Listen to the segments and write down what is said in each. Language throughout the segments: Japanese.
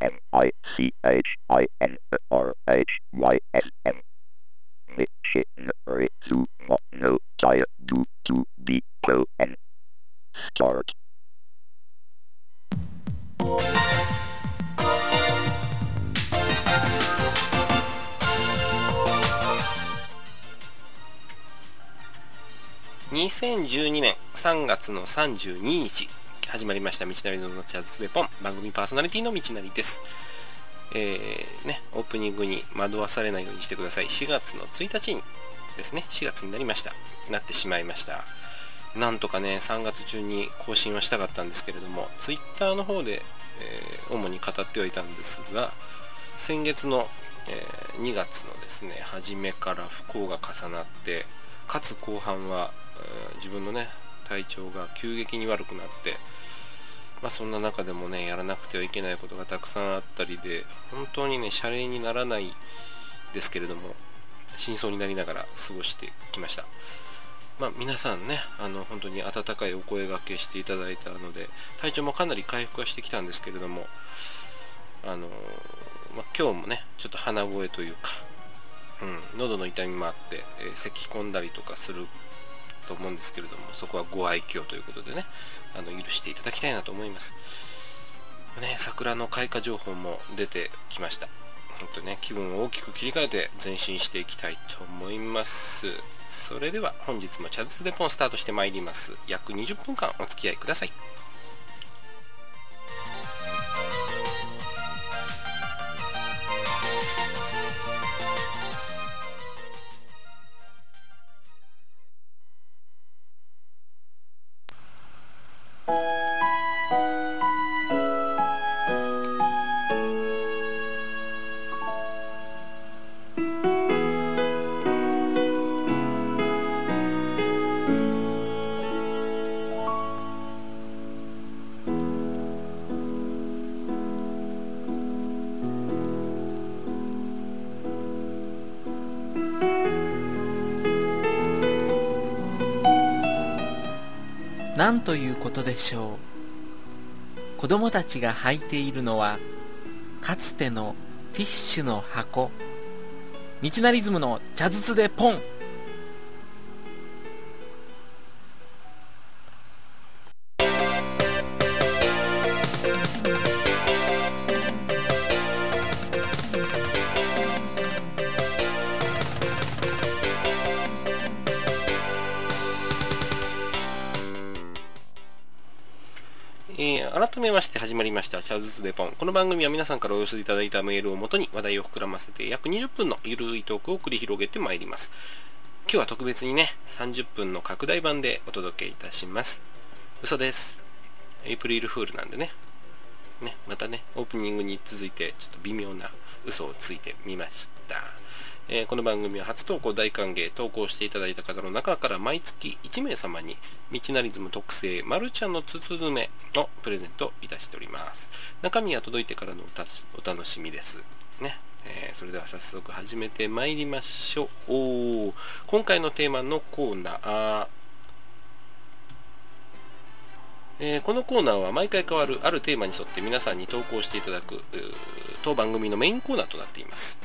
M-I-C-H-I-N-R-H-Y-S-M Missionary to no dire do to be co and start. 2012年3月の32日始まりました道なりのチャズでポン番組パーソナリティの道なりです。えー、ねオープニングに惑わされないようにしてください。4月の1日にですね。4月になりました。なってしまいました。なんとかね3月中に更新はしたかったんですけれども Twitter の方で、えー、主に語ってはいたんですが先月の、えー、2月のですね初めから不幸が重なってかつ後半はえ自分のね体調が急激に悪くなって、まあ、そんな中でもねやらなくてはいけないことがたくさんあったりで本当にね謝礼にならないですけれども真相になりながら過ごしてきました。まあ、皆さんねあの本当に温かいお声がけしていただいたので体調もかなり回復はしてきたんですけれどもあの、まあ、今日もねちょっと鼻声というか、うん、喉の痛みもあって、えー、咳き込んだりとかすると思うんですけれどもそこはご愛嬌ということでねあの許していただきたいなと思います、ね、桜の開花情報も出てきました。本当ね気分を大きく切り替えて前進していきたいと思います。それでは本日もチャンスデポンスタートしてまいります。約20分間お付き合いください。何ということでしょう？子供たちが履いているのはかつてのティッシュの箱。道なリズムの茶筒でポン。改めまして始まりました、チャズツデポン。この番組は皆さんからお寄せいただいたメールをもとに話題を膨らませて約20分のゆるいトークを繰り広げてまいります。今日は特別にね、30分の拡大版でお届けいたします。嘘です。エイプリルフールなんでね。ね、またね、オープニングに続いてちょっと微妙な嘘をついてみました。えー、この番組は初投稿大歓迎、投稿していただいた方の中から毎月1名様に、道なりズム特製、マルちゃんの筒詰めをプレゼントいたしております。中身は届いてからのお楽しみです。ね。えー、それでは早速始めてまいりましょう。今回のテーマのコーナー、えー、このコーナーは毎回変わるあるテーマに沿って皆さんに投稿していただく当番組のメインコーナーとなっています。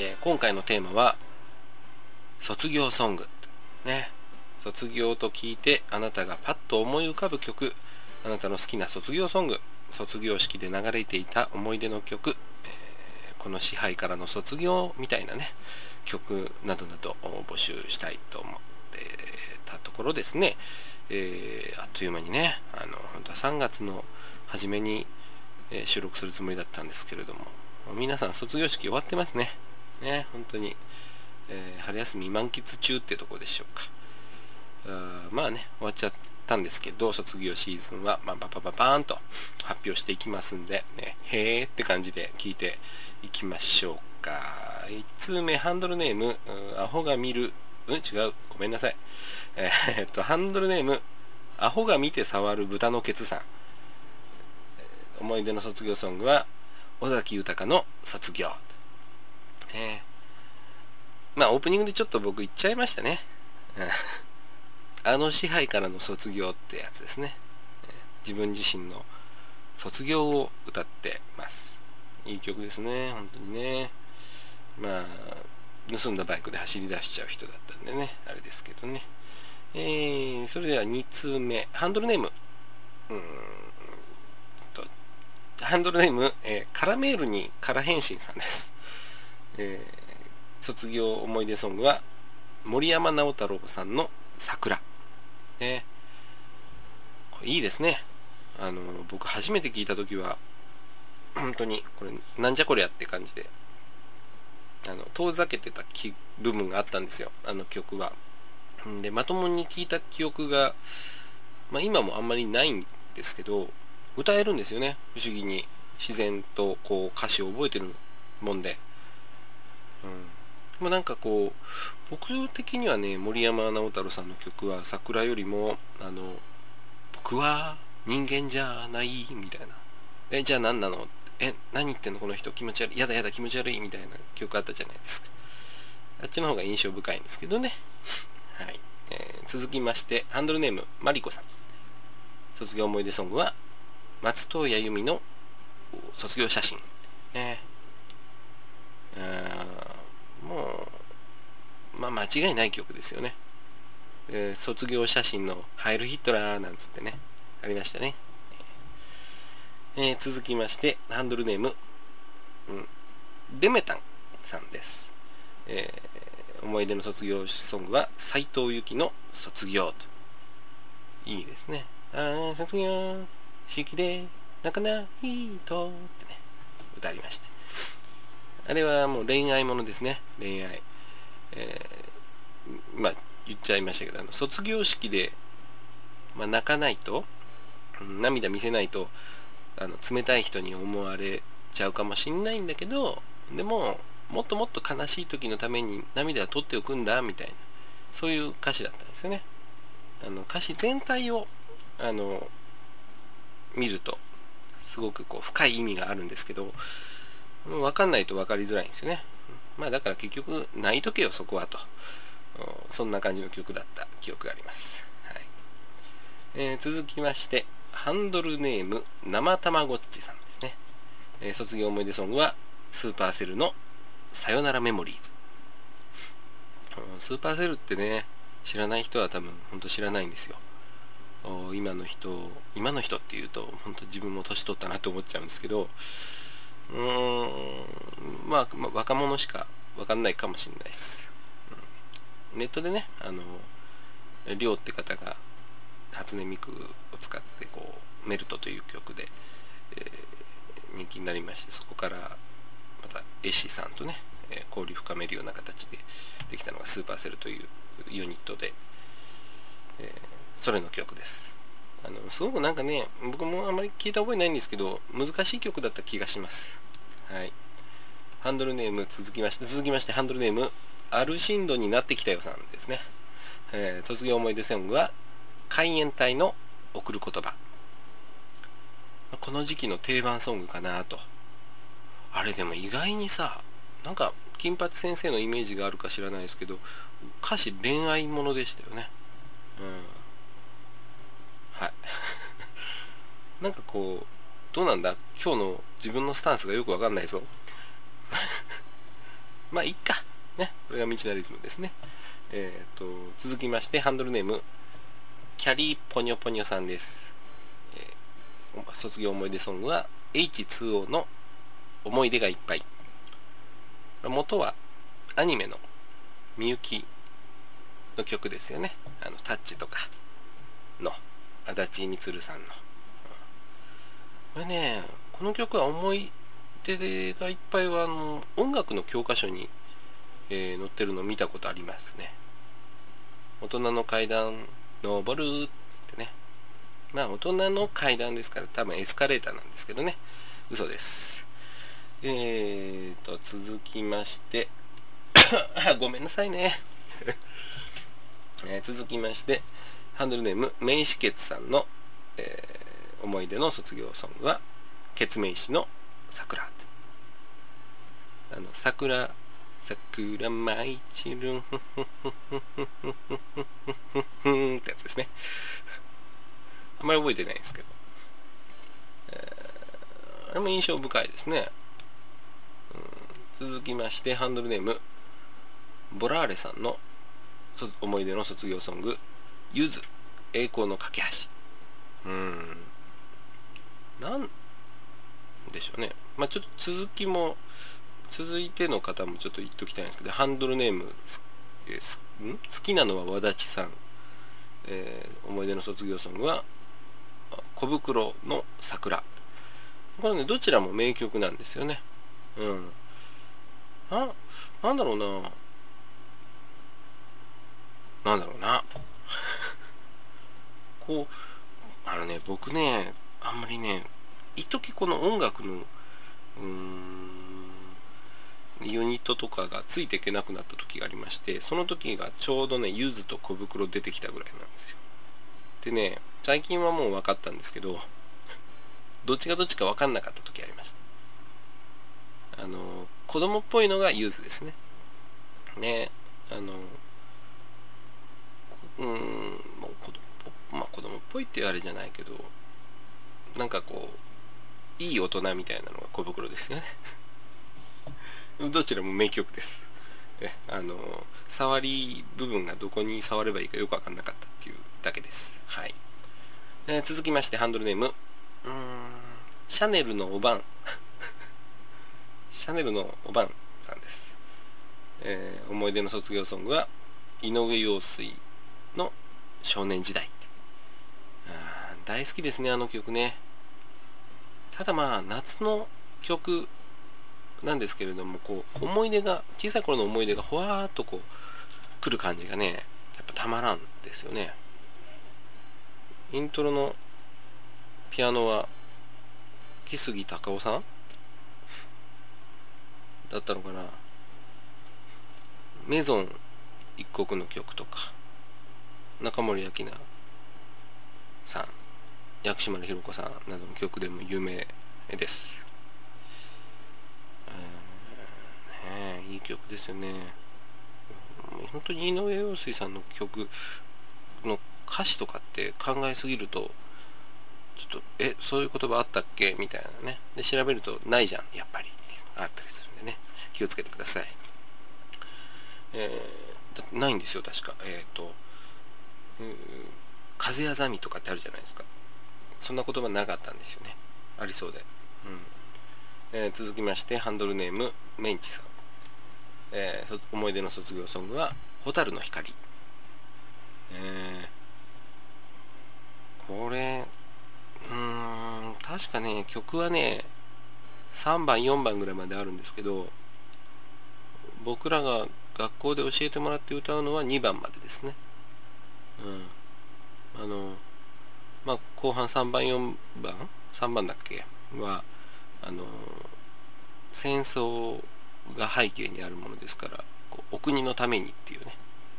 えー、今回のテーマは卒業ソング。ね。卒業と聞いてあなたがパッと思い浮かぶ曲。あなたの好きな卒業ソング。卒業式で流れていた思い出の曲、えー、この支配からの卒業みたいなね。曲などなどを募集したいと思ってたところですね、えー、あっという間にねあの本当は3月の初めに、え収録するつもりだったんですけれども。皆さん卒業式終わってますね。ね、本当に、えー、春休み満喫中ってとこでしょうか。あまあね、終わっちゃったんですけど、卒業シーズンは、まあ、パパパパーンと発表していきますんで、ね、へーって感じで聞いていきましょうか。1通目、ハンドルネーム、アホが見る、うん、違う、ごめんなさい。えー、っと、ハンドルネーム、アホが見て触る豚のケツさん。思い出の卒業ソングは、尾崎豊の卒業。ね。まあ、オープニングでちょっと僕言っちゃいましたね。あの支配からの卒業ってやつですね。自分自身の卒業を歌ってます。いい曲ですね。本当にね。まあ盗んだバイクで走り出しちゃう人だったんでね。あれですけどね。えー、それでは2通目。ハンドルネーム。うーん。とハンドルネーム、えー、カラメールにカラ返信さんです、えー、卒業思い出ソングは森山直太朗さんの桜。ね。これいいですね。あの僕初めて聞いた時は本当にこれなんじゃこりゃって感じであの遠ざけてた部分があったんですよ。あの曲は。でまともに聞いた記憶が、まあ、今もあんまりないんですけど歌えるんですよね。不思議に。自然とこう歌詞を覚えてるもんで。うん。でもなんかこう僕的にはね森山直太朗さんの曲は桜よりもあの僕は人間じゃないみたいな。えじゃあ何なの？え何言ってんの？この人。気持ち悪い。やだやだ気持ち悪いみたいな曲あったじゃないですか。あっちの方が印象深いんですけどね。はい、えー続きましてハンドルネームマリコさん。卒業思い出ソングは松任谷由実の卒業写真。ね。あーもうまあ間違いない曲ですよね、えー卒業写真のハイルヒットラーなんつってね。ありましたね、えー続きましてハンドルネーム、うん、デメタンさんです、えー思い出の卒業ソングは斉藤由貴の卒業と。いいですね。ああ卒業式で泣かないと。ってね。歌ありまして。あれはもう恋愛ものですね。恋愛。えーまあ言っちゃいましたけどあの卒業式で、まあ、泣かないと涙見せないとあの冷たい人に思われちゃうかもしんないんだけどでももっともっと悲しい時のために涙は取っておくんだみたいなそういう歌詞だったんですよね。あの歌詞全体をあの見るとすごくこう深い意味があるんですけどう分かんないと分かりづらいんですよね。まあだから結局泣いとけよそこはと。そんな感じの曲だった記憶があります、はい。えー続きましてハンドルネーム生たまごっちさんですね、えー卒業思い出ソングはスーパーセルのさよならメモリーズ。スーパーセルってね知らない人は多分本当知らないんですよ。今の人今の人っていうと本当自分も年取ったなと思っちゃうんですけどうーん。まあ、まあ若者しか分かんないかもしれないです、ネットでねあのりょうって方が初音ミクを使ってこうメルトという曲で、えー人気になりましてそこからまたエッシさんとね、え交流深めるような形でできたのがスーパーセルというユニットで、えーそれの曲です。あのすごくなんかね僕もあんまり聞いた覚えないんですけど難しい曲だった気がします。はい。ハンドルネーム続きまして続きましてハンドルネームアルシンドになってきたよさんですね、えー卒業思い出ソングは海援隊の送る言葉。この時期の定番ソングかなと。あれでも意外にさなんか金八先生のイメージがあるか知らないですけど歌詞恋愛ものでしたよね。うん。はい。なんかこうどうなんだ？今日の自分のスタンスがよくわかんないぞ。まあいっか。ね。これが道なリズムですね。えっ、と続きましてハンドルネームキャリーポニョポニョさんです、えー卒業思い出ソングは H2O の思い出がいっぱい。元はアニメのみゆきの曲ですよね。あのタッチとかの。足立みつるさんの、これねこの曲は思い出がいっぱいはあの音楽の教科書に、えー載ってるのを見たことありますね。大人の階段登るっつってね。まあ大人の階段ですから多分エスカレーターなんですけどね。嘘です。えーと続きまして。ごめんなさいね、えー続きまして。ハンドルネーム名詞ケツさんの、えー思い出の卒業ソングはケツメイシの桜あの桜桜舞い散るふふふふふふふふんってやつですねあんまり覚えてないんですけど、えーあれも印象深いですねうん続きましてハンドルネームボラーレさんの思い出の卒業ソング「ゆず栄光の架け橋」うーん。なんでしょうね。まあちょっと続きも続いての方もちょっと言っときたいんですけどハンドルネームえーすん？好きなのは和立さん、えー思い出の卒業ソングは小袋の桜。これねどちらも名曲なんですよね。うん。ななんだろうな。なんだろうな。こうあのね僕ねあんまりね一時この音楽のうーんユニットとかがついていけなくなった時がありましてその時がちょうどねゆずと小袋出てきたぐらいなんですよ。でね最近はもう分かったんですけどどっちがどっちか分かんなかった時ありました。あの子供っぽいのがゆずですね。ねあのうんもう子まあ子供っぽいっていうあれじゃないけどなんかこういい大人みたいなのが小袋ですよね。どちらも名曲です。えあの触り部分がどこに触ればいいかよく分かんなかったっていうだけです。はい、えー続きましてハンドルネーム。うんシャネルのおばん。シャネルのおばんさんです、えー思い出の卒業ソングは井上陽水の少年時代。大好きですねあの曲ね。ただまあ夏の曲なんですけれどもこう思い出が小さい頃の思い出がほわーっとこう来る感じがねやっぱたまらんですよね。イントロのピアノは木杉隆夫さん？だったのかな？メゾン一国の曲とか中森明菜さん。薬師丸ひろ子さんなどの曲でも有名です、えーねえいい曲ですよね。本当に井上陽水さんの曲の歌詞とかって考えすぎるとちょっとえそういう言葉あったっけ？みたいなね。で調べるとないじゃんやっぱり。あったりするんでね。気をつけてください。えー、ないんですよ確か。えっ、と風やざみとかってあるじゃないですか。そんな言葉なかったんですよね。ありそうで、うん。えー続きましてハンドルネームメンチさん、えー思い出の卒業ソングは「蛍の光」えーこれうーん確かね曲はね3番4番ぐらいまであるんですけど僕らが学校で教えてもらって歌うのは2番までですね。うん。あのまあ後半3番4番3番だっけ？はあの戦争が背景にあるものですからこうお国のためにっていうね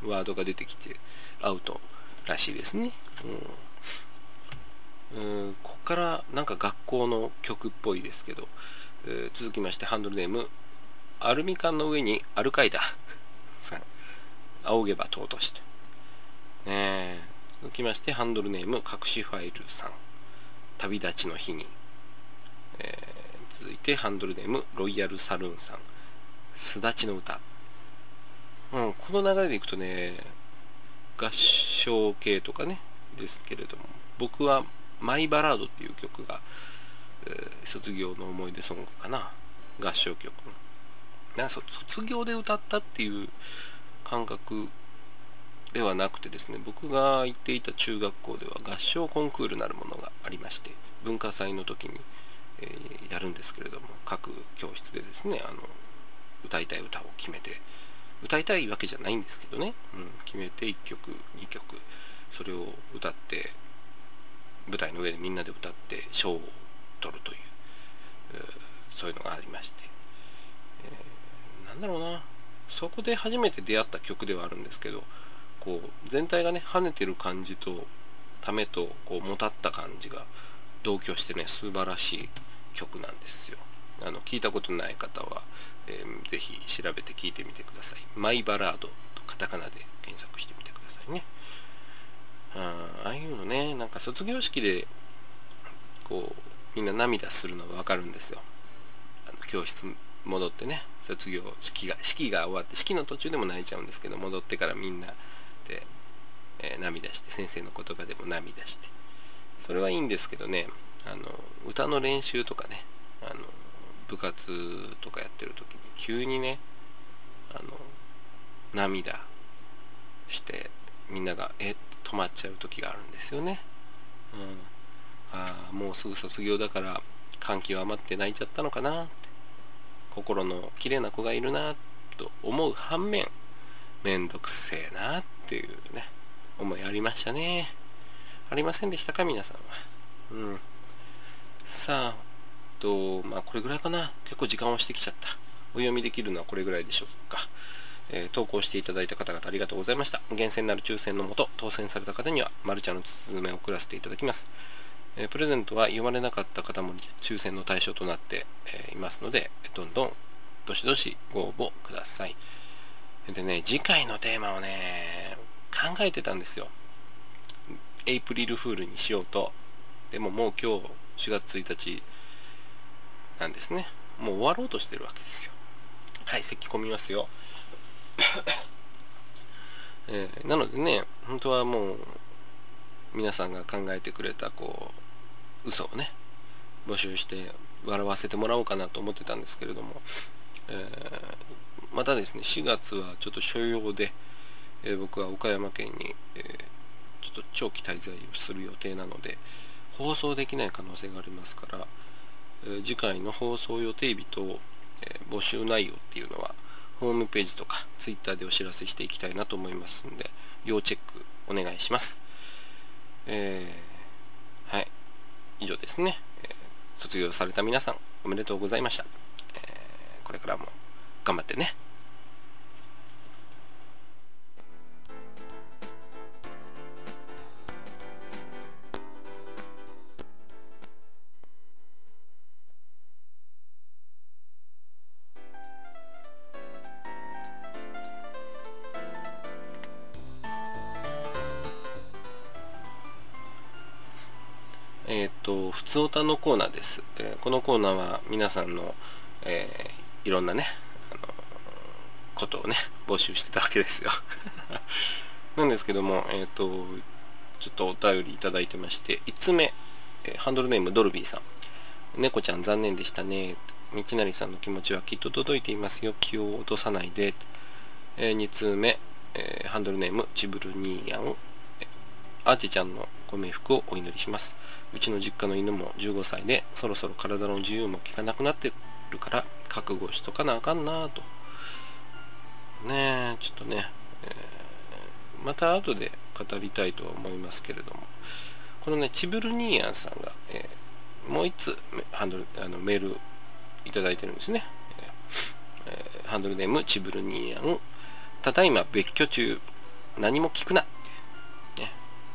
ワードが出てきてアウトらしいですね。うん。うんここからなんか学校の曲っぽいですけど、えー続きましてハンドルネームアルミ缶の上にアルカイダさん。仰げば尊しとねえ。続きましてハンドルネーム隠しファイルさん。旅立ちの日に、えー続いてハンドルネームロイヤルサルーンさん。すだちの歌。うんこの流れでいくとね合唱系とかねですけれども僕は「マイバラード」っていう曲が、えー卒業の思い出ソングかな。合唱曲。なんか卒業で歌ったっていう感覚ではなくてですね僕が行っていた中学校では合唱コンクールなるものがありまして文化祭の時に、えーやるんですけれども各教室でですねあの歌いたい歌を決めて歌いたいわけじゃないんですけどね、うん、決めて1曲2曲それを歌って舞台の上でみんなで歌って賞を取るというえーそういうのがありまして、えーなんだろうな。そこで初めて出会った曲ではあるんですけどこう全体がね跳ねてる感じとためとこうもたった感じが同居してね素晴らしい曲なんですよ。あの聞いたことない方は、えーぜひ調べて聞いてみてください。マイバラードとカタカナで検索してみてくださいね。あああいうのねなんか卒業式でこうみんな涙するのはわかるんですよ。あの教室戻ってね卒業式が式が終わって式の途中でも泣いちゃうんですけど戻ってからみんなで、えー、涙して先生の言葉でも涙して。それはいいんですけどねあの歌の練習とかねあの部活とかやってる時に急にねあの涙してみんながえっと止まっちゃう時があるんですよね。うん、ああもうすぐ卒業だから感極まって泣いちゃったのかなって。心の綺麗な子がいるなと思う反面めんどくせえなっていうね思いありましたねありませんでしたか皆さんはうんさあとまあこれぐらいかな結構時間をしてきちゃったお読みできるのはこれぐらいでしょうかえー、投稿していただいた方々ありがとうございました。厳選なる抽選のもと、当選された方には、マルチャの包めを送らせていただきます。えー、プレゼントは読まれなかった方も抽選の対象となって、えー、いますので、どんどん、どしどしご応募ください。でね、次回のテーマをね、考えてたんですよ。エイプリルフールにしようと。でももう今日4月1日なんですね。もう終わろうとしてるわけですよ。はい、咳込みますよ。えー、なのでね、本当はもう、皆さんが考えてくれた、こう、嘘をね、募集して笑わせてもらおうかなと思ってたんですけれども、え、またですね、4月はちょっと所用で、え、僕は岡山県に、えちょっと長期滞在をする予定なので、放送できない可能性がありますから、え次回の放送予定日と、え募集内容っていうのは、ホームページとか Twitter でお知らせしていきたいなと思いますんで、要チェックお願いします。えー、はい。以上ですね、え、卒業された皆さん、おめでとうございました。これからも頑張ってね。つおたのコーナーです、えー、このコーナーは皆さんの、えー、いろんなね、あの、ことをね募集してたわけですよ。なんですけどもえっ、とちょっとお便りいただいてまして5つ目、えハンドルネームドルビーさん。猫ちゃん残念でしたね。道成さんの気持ちはきっと届いていますよ。気を落とさないで、え2通目、えハンドルネームチブルニーヤンアーチちゃんのご冥福をお祈りします。うちの実家の犬も15歳で、そろそろ体の自由も効かなくなってるから、覚悟しとかなあかんなと。ねえ、ちょっとね、えー、また後で語りたいとは思いますけれども、このね、チブルニーヤンさんが、えー、もう1つハンドルあのメールいただいてるんですね。えー、ハンドルネームチブルニーヤン。ただいま別居中。何も聞くな。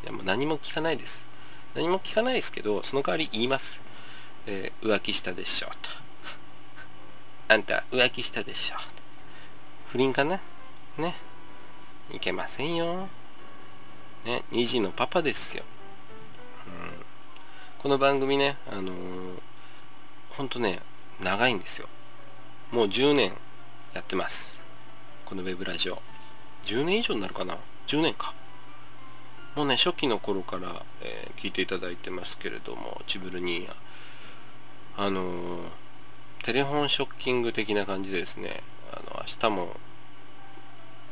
いやも何も聞かないです。何も聞かないですけど、その代わり言います。えー、浮気したでしょうと。あんた浮気したでしょ。不倫かな？ね？いけませんよ。ね、2児のパパですよ。うん、この番組ね、あのー、ほんとね、長いんですよ。もう10年やってます。このウェブラジオ。10年以上になるかな ?10 年か。もうね初期の頃から、えー、聞いていただいてますけれどもチブルニーヤあのー、テレフォンショッキング的な感じでですねあの明日も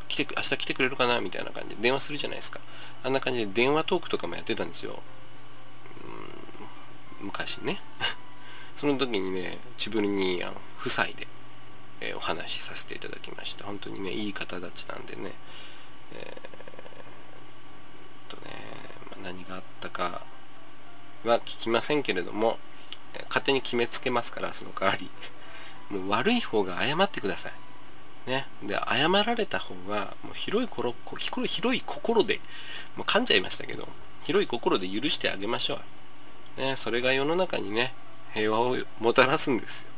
来て明日来てくれるかなみたいな感じで電話するじゃないですか。あんな感じで電話トークとかもやってたんですよ。うん昔ね。その時にねチブルニーヤ夫妻で、えー、お話しさせていただきまして本当にねいい方たちなんでね、えー何があったかは聞きませんけれども、勝手に決めつけますから、その代わり。もう悪い方が謝ってください。ね。で、謝られた方が、もう広い心、広い心で、もう噛んじゃいましたけど、広い心で許してあげましょう。ね。それが世の中にね、平和をもたらすんですよ。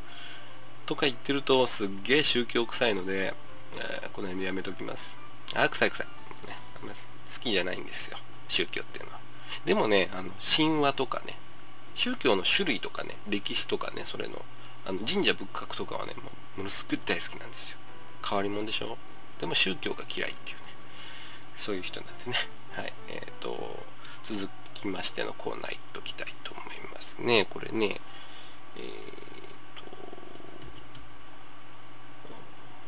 とか言ってると、すっげえ宗教臭いので、えー、この辺でやめときます。あ、臭い臭い。ね、好きじゃないんですよ。宗教っていうのは。でもね、あの神話とかね、宗教の種類とかね、歴史とかね、それのあの神社仏閣とかはねもうものすごい大好きなんですよ。変わり者でしょ？でも宗教が嫌いっていうね。そういう人なんでね。はい。えっ、ー、と続きましてのコーナーいっときたいと思いますね。これねえー、と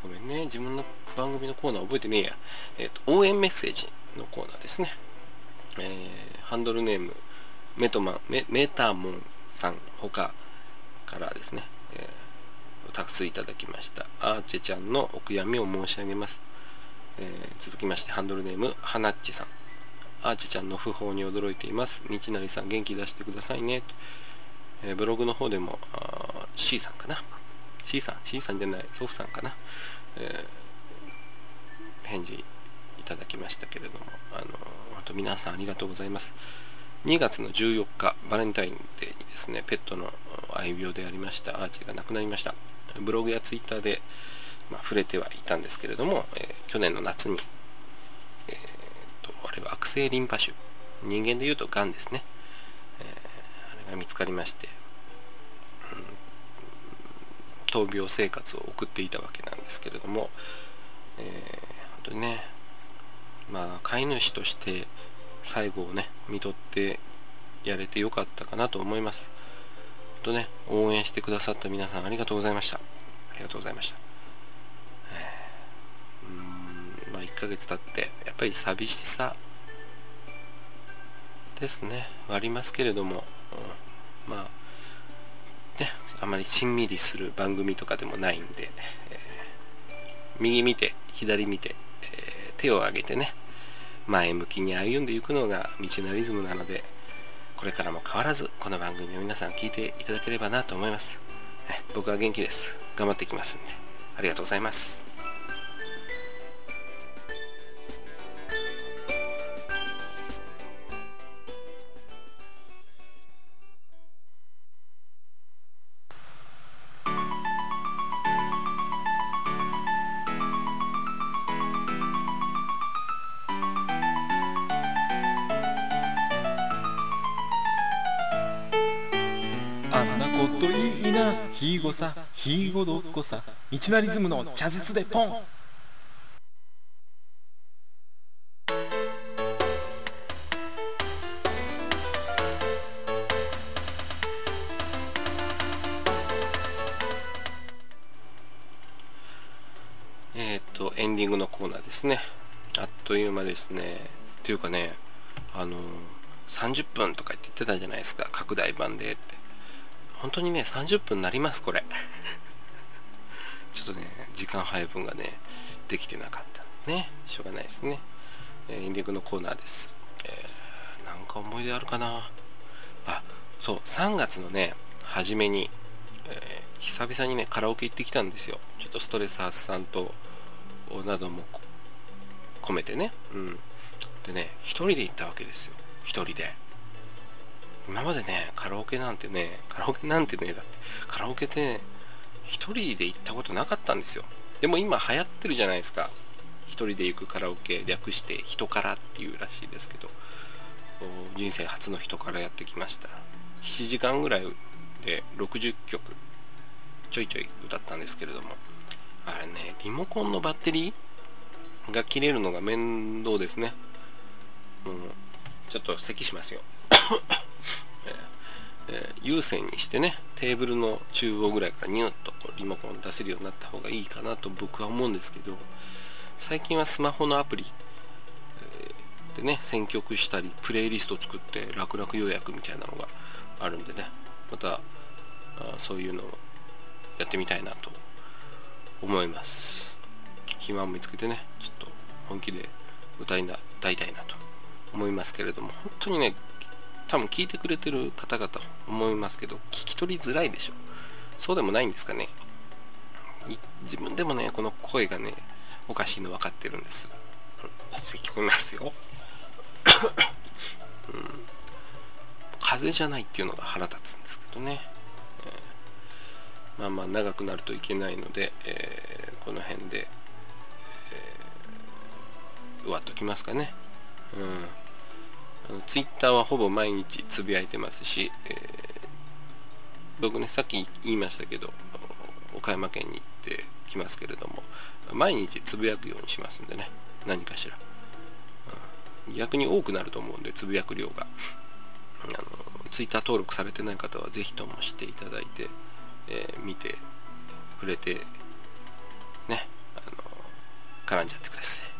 ごめんね自分の番組のコーナー覚えてねえや、えーと、応援メッセージのコーナーですね、えー、ハンドルネームメトマンメメタモンさんほからですね、えー、たくさんいただきました。アーチェちゃんのお悔やみを申し上げます、えー、続きましてハンドルネームはなっちさん。アーチェちゃんの訃報に驚いています。道成さん元気出してくださいね。えー、ブログの方でも C さんかな。C さん C さんじゃない祖父さんかな、え、返事いただきましたけれどもあの本当皆さんありがとうございます。2月の14日バレンタインデーにですねペットの愛病でありましたアーチが亡くなりました。ブログやツイッターで、まあ、触れてはいたんですけれども、えー、去年の夏に、えーと、あれは悪性リンパ腫。人間でいうとがんですね。えー、あれが見つかりまして、うん、闘病生活を送っていたわけなんですけれども、えー、本当にねまあ飼い主として最後をね見とってやれてよかったかなと思います。とね応援してくださった皆さんありがとうございました。ありがとうございました。うーんまあ1ヶ月経ってやっぱり寂しさですね。ありますけれどもうん、まあねあまりしんみりする番組とかでもないんで、えー、右見て左見て、えー、手を挙げてね前向きに歩んでいくのが道なリズムなのでこれからも変わらずこの番組を皆さん聞いていただければなと思います、ね、僕は元気です。頑張っていきますんで。ありがとうございますひーごどっこさ道なリズムの茶筒でポン。えっ、とエンディングのコーナーですね。あっという間ですね。というかねあの30分とか言ってたじゃないですか。拡大版でって。本当にね、30分になります、これ。ちょっとね、時間配分がね、できてなかったね。しょうがないですね。えー、インディングのコーナーです。えー、なんか思い出あるかなあ、そう、3月のね、初めに、えー、久々にね、カラオケ行ってきたんですよ。ちょっとストレス発散と、なども込めてね。うん。でね、一人で行ったわけですよ。一人で。今までね、カラオケなんてね、カラオケなんてね、だって、カラオケってね、一人で行ったことなかったんですよ。でも今流行ってるじゃないですか。一人で行くカラオケ、略して人からっていうらしいですけど、人生初の人からやってきました。7時間ぐらいで60曲、ちょいちょい歌ったんですけれども、あれね、リモコンのバッテリーが切れるのが面倒ですね。うん、ちょっと咳しますよ。えー、有線にしてねテーブルの中央ぐらいからニュッとこうリモコン出せるようになった方がいいかなと僕は思うんですけど最近はスマホのアプリ、えー、でね選曲したりプレイリスト作って楽々予約みたいなのがあるんでねまたあそういうのをやってみたいなと思います。暇を見つけてねちょっと本気で歌いな歌いたいなと思いますけれども本当にね多分聞いてくれてる方々思いますけど聞き取りづらいでしょ。そうでもないんですかね。自分でもねこの声がねおかしいの分かってるんです。聞こえますよ、うん、風邪じゃないっていうのが腹立つんですけどね、えー、まあまあ長くなるといけないので、えー、この辺で、えー、終わっときますかね。うん。ツイッターはほぼ毎日つぶやいてますし、え僕ねさっき言いましたけど岡山県に行ってきますけれども毎日つぶやくようにしますんでね何かしら、逆に多くなると思うんでつぶやく量が。あのツイッター登録されてない方はぜひともしていただいて、えー、見て触れてねあの絡んじゃってください。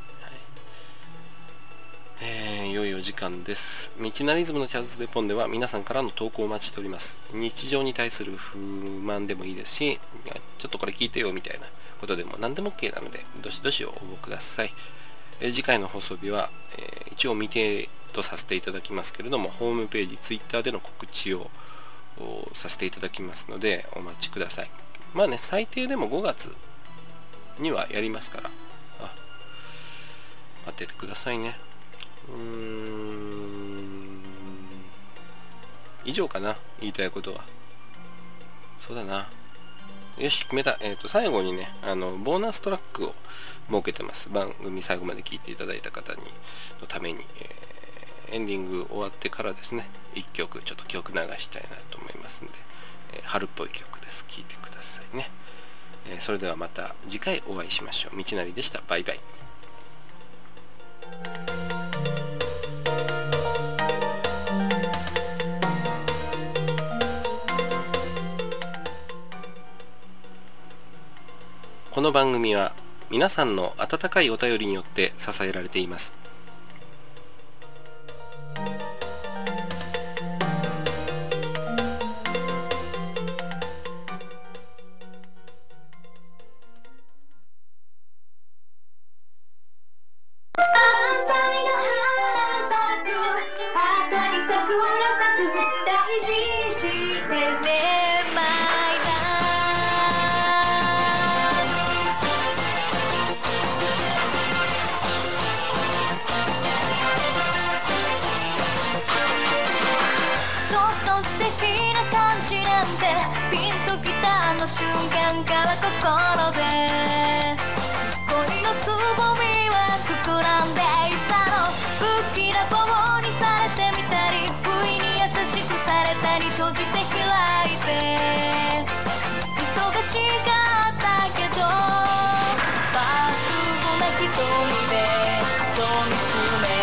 えー、いよいよ時間です。道なリズムのチャーズデポンでは皆さんからの投稿をお待ちしております。日常に対する不満でもいいですし、ちょっとこれ聞いてよみたいなことでも何でも OK なので、どしどし応募ください。えー、次回の放送日は、えー、一応未定とさせていただきますけれども、ホームページ、Twitter での告知をさせていただきますので、お待ちください。まあね、最低でも5月にはやりますから、あ待っててくださいね。うーん。以上かな言いたいことは。そうだな。よし決めた、えーと、最後にねあのボーナストラックを設けてます。番組最後まで聞いていただいた方にのために、えー、エンディング終わってからですね1曲ちょっと曲流したいなと思いますんで、えー、春っぽい曲です。聴いてくださいね、え、それではまた次回お会いしましょう。道なりでした。バイバイ。この番組は皆さんの温かいお便りによって支えられています。ぐな瞳で今日見つめ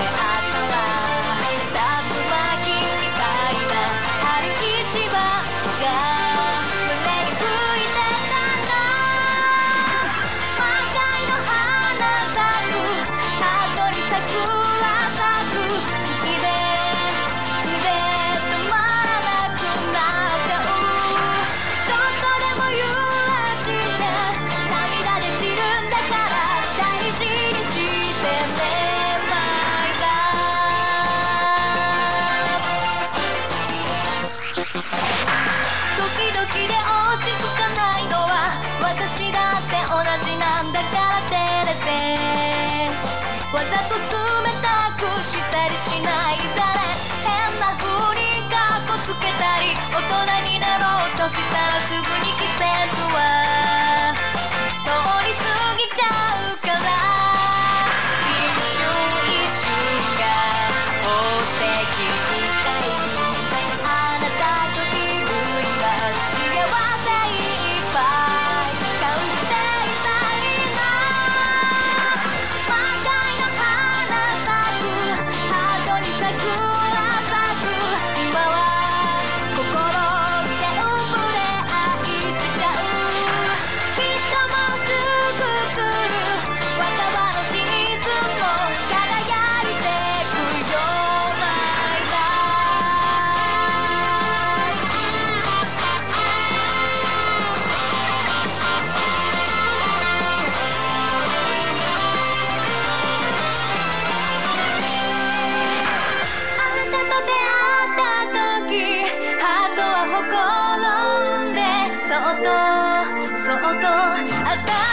と冷たくしたりしない誰変な風にカッコつけたり大人になろうとしたらすぐに季節はとそっとあた